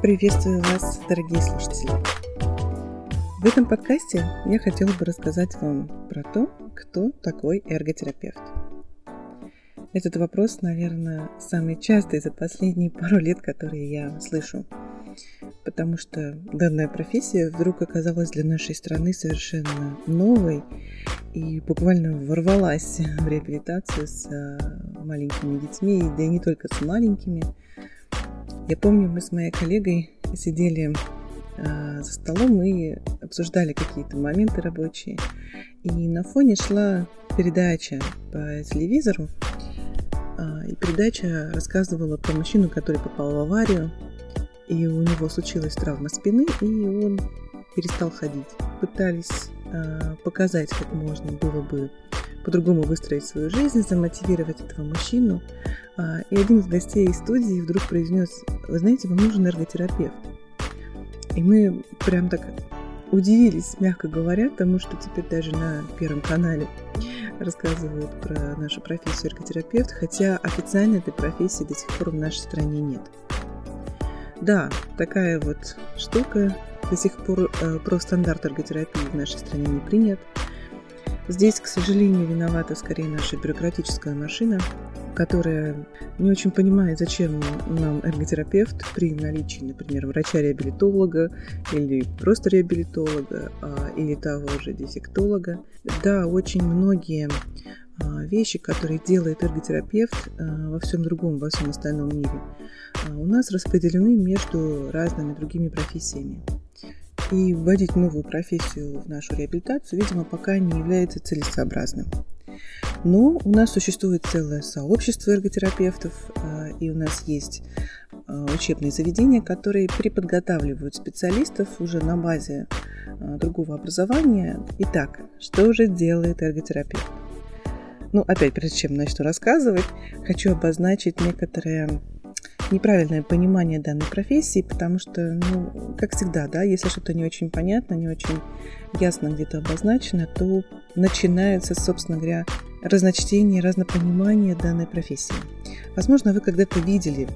Приветствую вас, дорогие слушатели! В этом подкасте я хотела бы рассказать вам про то, кто такой эрготерапевт. Этот вопрос, наверное, самый частый за последние пару лет, которые я слышу, потому что данная профессия вдруг оказалась для нашей страны совершенно новой и буквально ворвалась в реабилитацию с э, маленькими детьми, да и не только с маленькими. Я помню, мы с моей коллегой сидели а, за столом и обсуждали какие-то моменты рабочие. И на фоне шла передача по телевизору. А, и передача рассказывала про мужчину, который попал в аварию. И у него случилась травма спины, и он перестал ходить. Пытались а, показать, как можно было бы по-другому выстроить свою жизнь, замотивировать этого мужчину. И один из гостей из студии вдруг произнес, вы знаете, вам нужен эрготерапевт. И мы прям так удивились, мягко говоря, тому, что теперь даже на Первом канале рассказывают про нашу профессию эрготерапевт, хотя официально этой профессии до сих пор в нашей стране нет. Да, такая вот штука. До сих пор э, профстандарт эрготерапии в нашей стране не принят. Здесь, к сожалению, виновата скорее наша бюрократическая машина, которая не очень понимает, зачем нам эрготерапевт при наличии, например, врача-реабилитолога или просто реабилитолога а, или того же дефектолога. Да, очень многие а, вещи, которые делает эрготерапевт а, во всем другом, во всем остальном мире, у нас распределены между разными другими профессиями. И вводить новую профессию в нашу реабилитацию, видимо, пока не является целесообразным. Но у нас существует целое сообщество эрготерапевтов, а, и у нас есть а, учебные заведения, которые переподготавливают специалистов уже на базе а, другого образования. Итак, что же делает эрготерапевт? Ну, опять, прежде чем начну рассказывать, хочу обозначить некоторые неправильное понимание данной профессии, потому что, ну, как всегда, да, если что-то не очень понятно, не очень ясно где-то обозначено, то начинается, собственно говоря, разночтение, разнопонимание данной профессии. Возможно, вы когда-то видели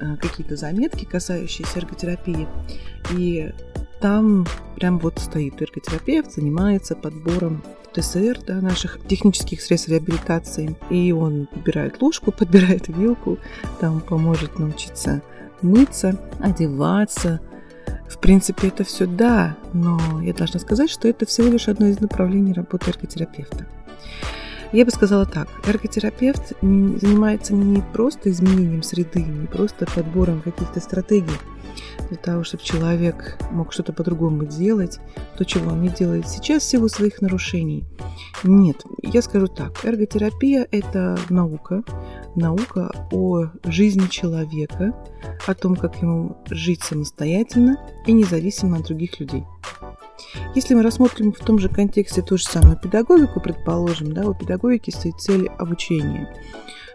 а, какие-то заметки, касающиеся эрготерапии, и там прям вот стоит эрготерапевт, занимается подбором ТСР, да, наших технических средств реабилитации. И он подбирает ложку, подбирает вилку, там поможет научиться мыться, одеваться. В принципе, это все да, но я должна сказать, что это всего лишь одно из направлений работы эрготерапевта. Я бы сказала так, эрготерапевт занимается не просто изменением среды, не просто подбором каких-то стратегий, для того, чтобы человек мог что-то по-другому делать, то, чего он не делает сейчас в силу своих нарушений. Нет, я скажу так, эрготерапия – это наука, наука о жизни человека, о том, как ему жить самостоятельно и независимо от других людей. Если мы рассмотрим в том же контексте ту же самую педагогику, предположим, да, у педагогики стоит цель обучения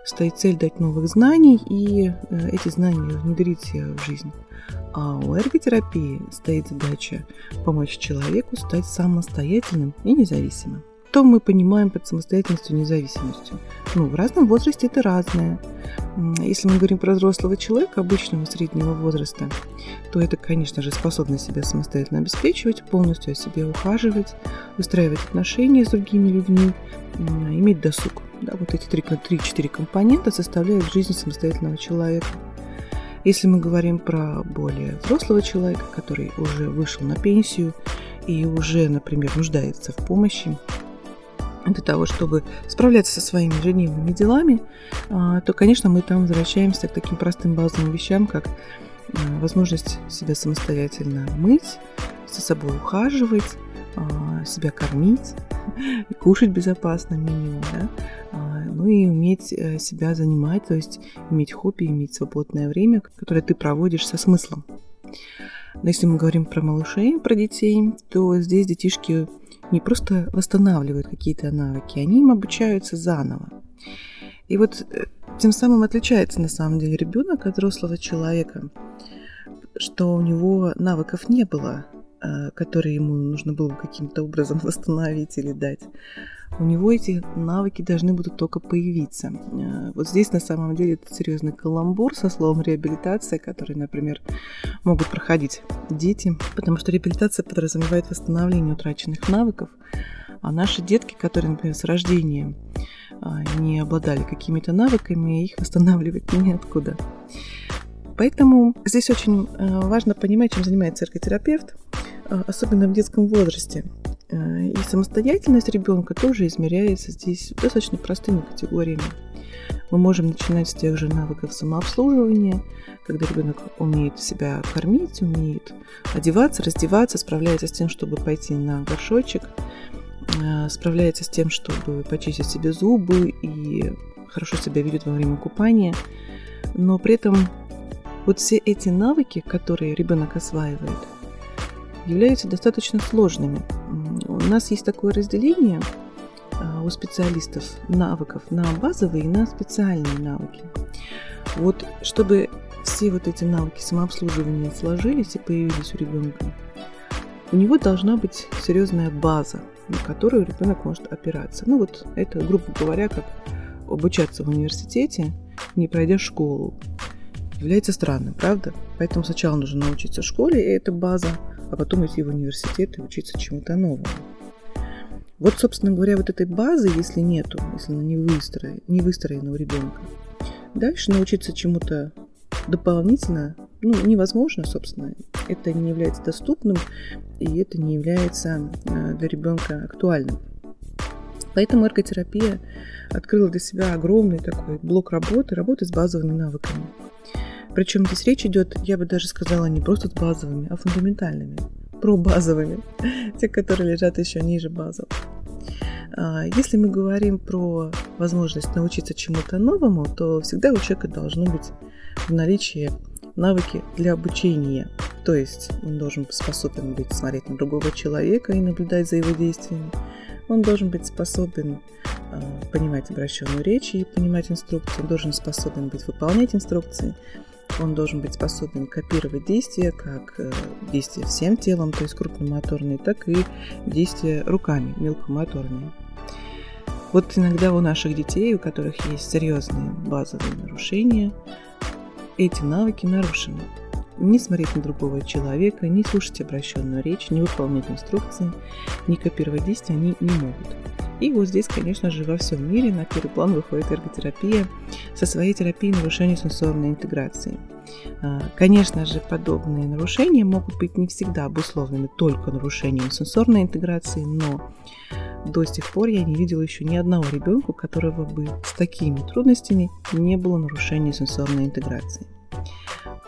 стоит цель дать новых знаний и э, эти знания внедрить в жизнь. А у эрготерапии стоит задача помочь человеку стать самостоятельным и независимым. Что мы понимаем под самостоятельностью и независимостью? Ну, в разном возрасте это разное. Если мы говорим про взрослого человека, обычного среднего возраста, то это, конечно же, способность себя самостоятельно обеспечивать, полностью о себе ухаживать, выстраивать отношения с другими людьми, иметь досуг. Да, вот эти три-четыре компонента составляют жизнь самостоятельного человека. Если мы говорим про более взрослого человека, который уже вышел на пенсию и уже, например, нуждается в помощи для того, чтобы справляться со своими ежедневными делами, а, то, конечно, мы там возвращаемся к таким простым базовым вещам, как а, возможность себя самостоятельно мыть, за собой ухаживать, а, себя кормить, кушать безопасно минимум, да, ну и уметь э, себя занимать, то есть иметь хобби, иметь свободное время, которое ты проводишь со смыслом. Но если мы говорим про малышей, про детей, то здесь детишки не просто восстанавливают какие-то навыки, они им обучаются заново. И вот э, тем самым отличается на самом деле ребенок от взрослого человека, что у него навыков не было, которые ему нужно было бы каким-то образом восстановить или дать, у него эти навыки должны будут только появиться. Э, вот здесь на самом деле это серьезный каламбур со словом реабилитация, который, например, могут проходить дети, потому что реабилитация подразумевает восстановление утраченных навыков, а наши детки, которые, например, с рождения а, не обладали какими-то навыками, их восстанавливать неоткуда. Поэтому здесь очень э, важно понимать, чем занимается эрготерапевт, э, особенно в детском возрасте. Э, и самостоятельность ребенка тоже измеряется здесь достаточно простыми категориями. Мы можем начинать с тех же навыков самообслуживания, когда ребенок умеет себя кормить, умеет одеваться, раздеваться, справляется с тем, чтобы пойти на горшочек, справляется с тем, чтобы почистить себе зубы и хорошо себя ведет во время купания. Но при этом вот все эти навыки, которые ребенок осваивает, являются достаточно сложными. У нас есть такое разделение а, у специалистов навыков на базовые и на специальные навыки. Вот чтобы все вот эти навыки самообслуживания сложились и появились у ребенка, у него должна быть серьезная база, на которую ребенок может опираться. Ну вот это, грубо говоря, как обучаться в университете, не пройдя школу является странным, правда? Поэтому сначала нужно научиться в школе, и это база, а потом идти в университет и учиться чему-то новому. Вот, собственно говоря, вот этой базы, если нету, если она не, выстроена, не выстроена у ребенка, дальше научиться чему-то дополнительно, ну, невозможно, собственно. Это не является доступным, и это не является э, для ребенка актуальным. Поэтому эрготерапия открыла для себя огромный такой блок работы, работы с базовыми навыками. Причем здесь речь идет, я бы даже сказала, не просто с базовыми, а фундаментальными, про базовыми, те, которые лежат еще ниже базовых. А, если мы говорим про возможность научиться чему-то новому, то всегда у человека должно быть в наличии навыки для обучения. То есть он должен быть способен быть смотреть на другого человека и наблюдать за его действиями. Он должен быть способен э, понимать обращенную речь и понимать инструкции. Он должен способен быть выполнять инструкции. Он должен быть способен копировать действия, как э, действия всем телом, то есть крупномоторные, так и действия руками, мелкомоторные. Вот иногда у наших детей, у которых есть серьезные базовые нарушения, эти навыки нарушены. Не смотреть на другого человека, не слушать обращенную речь, не выполнять инструкции, не копировать действия они не могут. И вот здесь, конечно же, во всем мире на первый план выходит эрготерапия со своей терапией нарушений сенсорной интеграции. А, конечно же, подобные нарушения могут быть не всегда обусловлены только нарушением сенсорной интеграции, но до сих пор я не видела еще ни одного ребенка, у которого бы с такими трудностями не было нарушения сенсорной интеграции.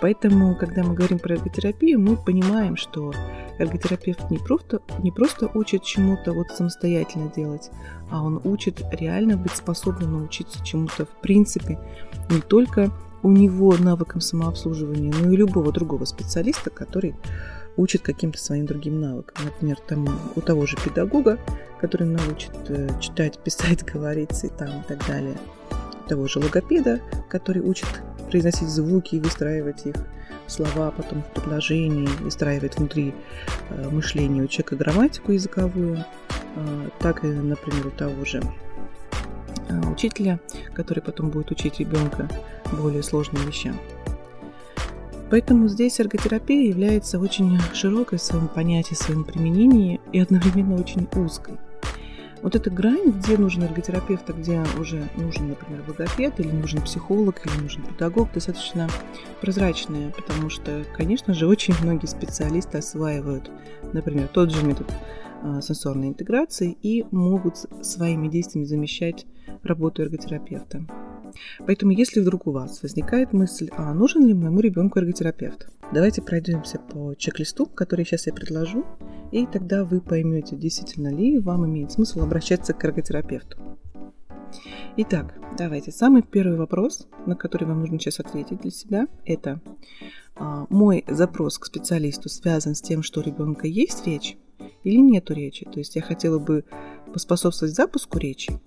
Поэтому, когда мы говорим про эрготерапию, мы понимаем, что эрготерапевт не просто, не просто учит чему-то вот самостоятельно делать, а он учит реально быть способным научиться чему-то в принципе не только у него навыкам самообслуживания, но и любого другого специалиста, который учит каким-то своим другим навыкам. Например, там у того же педагога, который научит э, читать, писать, говорить и там и так далее. У того же логопеда, который учит произносить звуки и выстраивать их слова потом в предложении, выстраивает внутри э, мышления у человека грамматику языковую, э, так и, например, у того же э, учителя, который потом будет учить ребенка более сложным вещам. Поэтому здесь эрготерапия является очень широкой в своем понятии, в своем применении и одновременно очень узкой. Вот эта грань, где нужен эрготерапевт, а где уже нужен, например, логопед, или нужен психолог, или нужен педагог, достаточно прозрачная, потому что, конечно же, очень многие специалисты осваивают, например, тот же метод а, сенсорной интеграции и могут своими действиями замещать работу эрготерапевта. Поэтому, если вдруг у вас возникает мысль, а нужен ли моему ребенку эрготерапевт, давайте пройдемся по чек-листу, который сейчас я предложу, и тогда вы поймете, действительно ли вам имеет смысл обращаться к эрготерапевту. Итак, давайте. Самый первый вопрос, на который вам нужно сейчас ответить для себя, это а, мой запрос к специалисту связан с тем, что у ребенка есть речь или нету речи. То есть я хотела бы поспособствовать запуску речи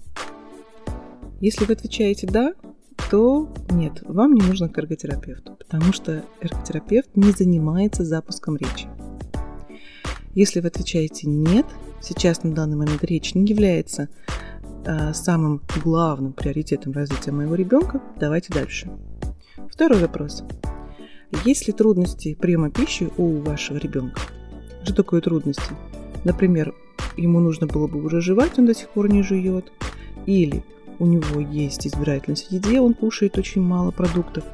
если вы отвечаете «да», то нет, вам не нужно к эрготерапевту, потому что эрготерапевт не занимается запуском речи. Если вы отвечаете «нет», сейчас на данный момент речь не является э, самым главным приоритетом развития моего ребенка, давайте дальше. Второй вопрос. Есть ли трудности приема пищи у вашего ребенка? Что такое трудности? Например, ему нужно было бы уже жевать, он до сих пор не жует. Или у него есть избирательность в еде, он кушает очень мало продуктов.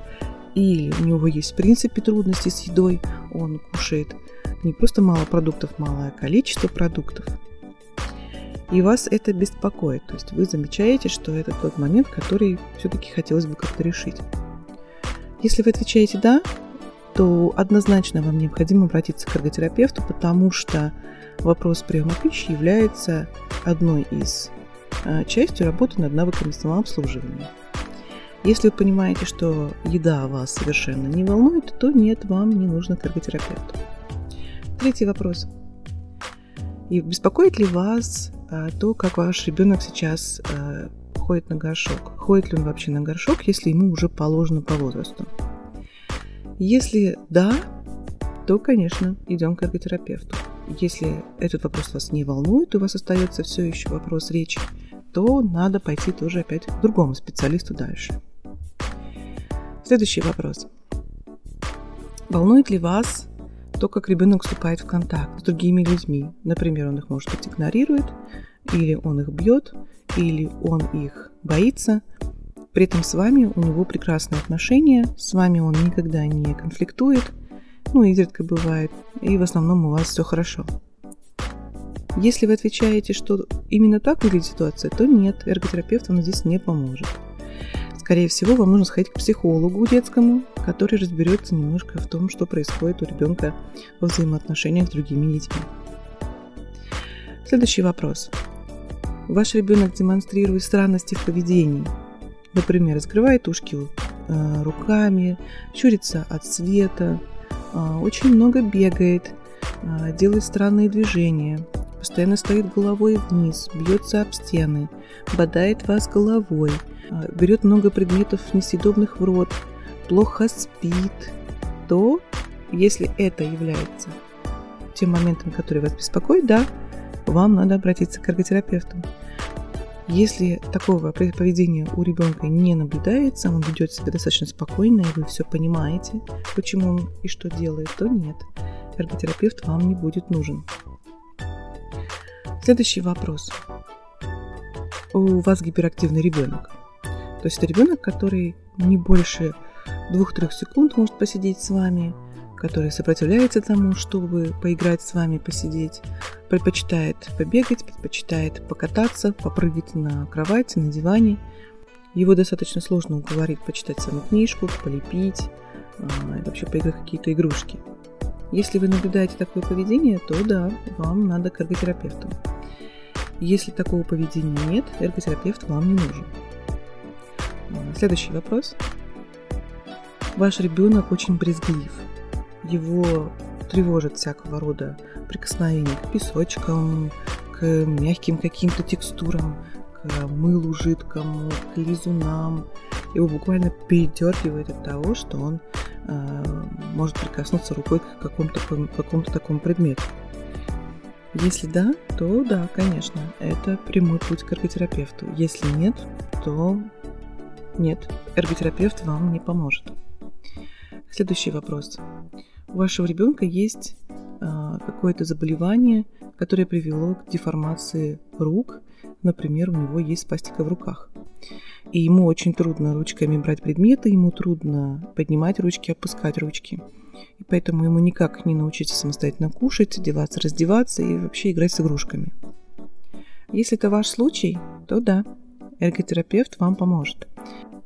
Или у него есть в принципе трудности с едой, он кушает не просто мало продуктов, малое количество продуктов. И вас это беспокоит. То есть вы замечаете, что это тот момент, который все-таки хотелось бы как-то решить. Если вы отвечаете «да», то однозначно вам необходимо обратиться к эрготерапевту, потому что вопрос приема пищи является одной из частью работы над навыками самообслуживания. Если вы понимаете, что еда вас совершенно не волнует, то нет, вам не нужно к эрготерапевту. Третий вопрос. И беспокоит ли вас а, то, как ваш ребенок сейчас а, ходит на горшок? Ходит ли он вообще на горшок, если ему уже положено по возрасту? Если да, то, конечно, идем к эрготерапевту. Если этот вопрос вас не волнует, у вас остается все еще вопрос речи, то надо пойти тоже опять к другому специалисту дальше. Следующий вопрос. Волнует ли вас то, как ребенок вступает в контакт с другими людьми? Например, он их, может быть, игнорирует, или он их бьет, или он их боится – при этом с вами у него прекрасные отношения, с вами он никогда не конфликтует, ну, изредка бывает, и в основном у вас все хорошо. Если вы отвечаете, что именно так выглядит ситуация, то нет, эрготерапевт вам здесь не поможет. Скорее всего, вам нужно сходить к психологу детскому, который разберется немножко в том, что происходит у ребенка во взаимоотношениях с другими детьми. Следующий вопрос. Ваш ребенок демонстрирует странности в поведении – Например, раскрывает ушки э, руками, щурится от света, э, очень много бегает, э, делает странные движения, постоянно стоит головой вниз, бьется об стены, бодает вас головой, берет много предметов несъедобных в рот, плохо спит, то, если это является тем моментом, который вас беспокоит, да, вам надо обратиться к эрготерапевту. Если такого поведения у ребенка не наблюдается, он ведет себя достаточно спокойно, и вы все понимаете, почему он и что делает, то нет, эрготерапевт вам не будет нужен. Следующий вопрос. У вас гиперактивный ребенок. То есть это ребенок, который не больше 2-3 секунд может посидеть с вами, который сопротивляется тому, чтобы поиграть с вами, посидеть, предпочитает побегать, предпочитает покататься, попрыгать на кровати, на диване. Его достаточно сложно уговорить почитать саму книжку, полепить, а, вообще поиграть какие-то игрушки. Если вы наблюдаете такое поведение, то да, вам надо к эрготерапевту. Если такого поведения нет, эрготерапевт вам не нужен. Следующий вопрос. Ваш ребенок очень брезглив его тревожит всякого рода прикосновения к песочкам, к мягким каким-то текстурам, к мылу жидкому, к лизунам. Его буквально передергивает от того, что он может прикоснуться рукой к какому-то, какому-то такому предмету. Если да, то да, конечно, это прямой путь к эрготерапевту. Если нет, то нет, эрготерапевт вам не поможет. Следующий вопрос у вашего ребенка есть а, какое-то заболевание, которое привело к деформации рук. Например, у него есть спастика в руках. И ему очень трудно ручками брать предметы, ему трудно поднимать ручки, опускать ручки. И поэтому ему никак не научиться самостоятельно кушать, одеваться, раздеваться и вообще играть с игрушками. Если это ваш случай, то да, эрготерапевт вам поможет.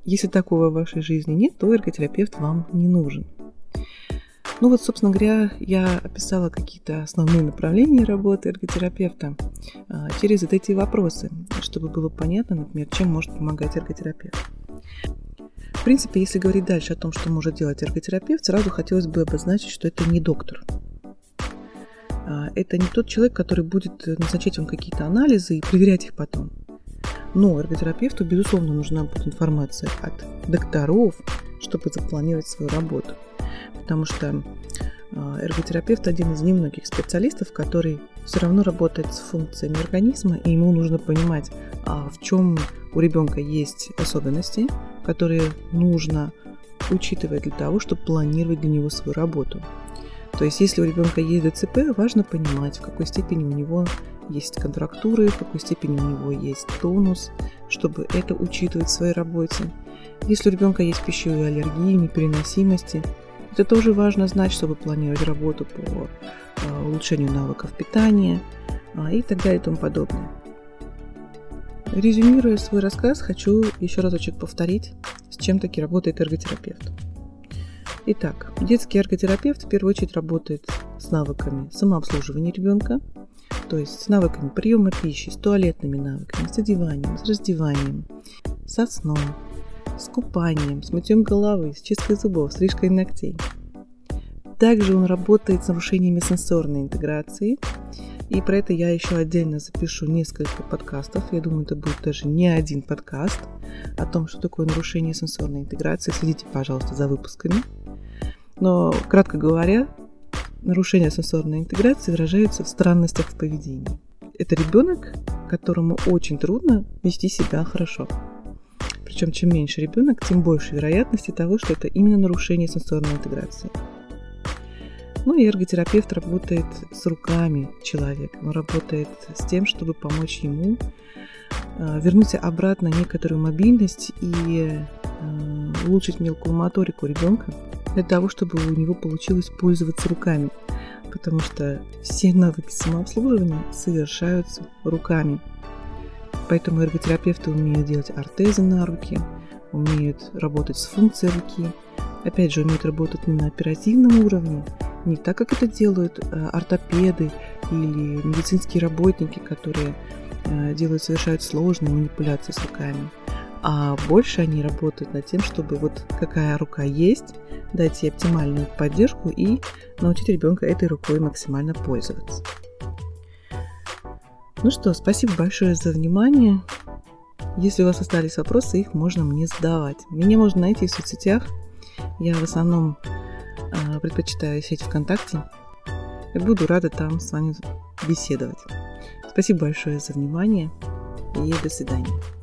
Если такого в вашей жизни нет, то эрготерапевт вам не нужен. Ну вот, собственно говоря, я описала какие-то основные направления работы эрготерапевта а, через вот эти вопросы, чтобы было понятно, например, чем может помогать эрготерапевт. В принципе, если говорить дальше о том, что может делать эрготерапевт, сразу хотелось бы обозначить, что это не доктор. А, это не тот человек, который будет назначать вам какие-то анализы и проверять их потом. Но эрготерапевту, безусловно, нужна будет информация от докторов, чтобы запланировать свою работу – потому что э, эрготерапевт один из немногих специалистов, который все равно работает с функциями организма, и ему нужно понимать, а, в чем у ребенка есть особенности, которые нужно учитывать для того, чтобы планировать для него свою работу. То есть, если у ребенка есть ДЦП, важно понимать, в какой степени у него есть контрактуры, в какой степени у него есть тонус, чтобы это учитывать в своей работе. Если у ребенка есть пищевые аллергии, непереносимости, это тоже важно знать, чтобы планировать работу по а, улучшению навыков питания а, и так далее и тому подобное. Резюмируя свой рассказ, хочу еще разочек повторить, с чем таки работает эрготерапевт. Итак, детский эрготерапевт в первую очередь работает с навыками самообслуживания ребенка, то есть с навыками приема пищи, с туалетными навыками, с одеванием, с раздеванием, со сном, с купанием, с мытьем головы, с чисткой зубов, стрижкой ногтей. Также он работает с нарушениями сенсорной интеграции, и про это я еще отдельно запишу несколько подкастов. Я думаю, это будет даже не один подкаст о том, что такое нарушение сенсорной интеграции. Следите, пожалуйста, за выпусками. Но, кратко говоря, нарушение сенсорной интеграции выражается в странностях в поведении. Это ребенок, которому очень трудно вести себя хорошо. Причем чем меньше ребенок, тем больше вероятности того, что это именно нарушение сенсорной интеграции. Ну и эрготерапевт работает с руками человека. Он работает с тем, чтобы помочь ему э, вернуть обратно некоторую мобильность и э, улучшить мелкую моторику ребенка для того, чтобы у него получилось пользоваться руками. Потому что все навыки самообслуживания совершаются руками. Поэтому эрготерапевты умеют делать ортезы на руки, умеют работать с функцией руки, опять же, умеют работать не на оперативном уровне, не так, как это делают э, ортопеды или медицинские работники, которые э, делают, совершают сложные манипуляции с руками, а больше они работают над тем, чтобы вот какая рука есть, дать ей оптимальную поддержку и научить ребенка этой рукой максимально пользоваться. Ну что, спасибо большое за внимание. Если у вас остались вопросы, их можно мне задавать. Меня можно найти в соцсетях. Я в основном э, предпочитаю сеть ВКонтакте. И буду рада там с вами беседовать. Спасибо большое за внимание и до свидания.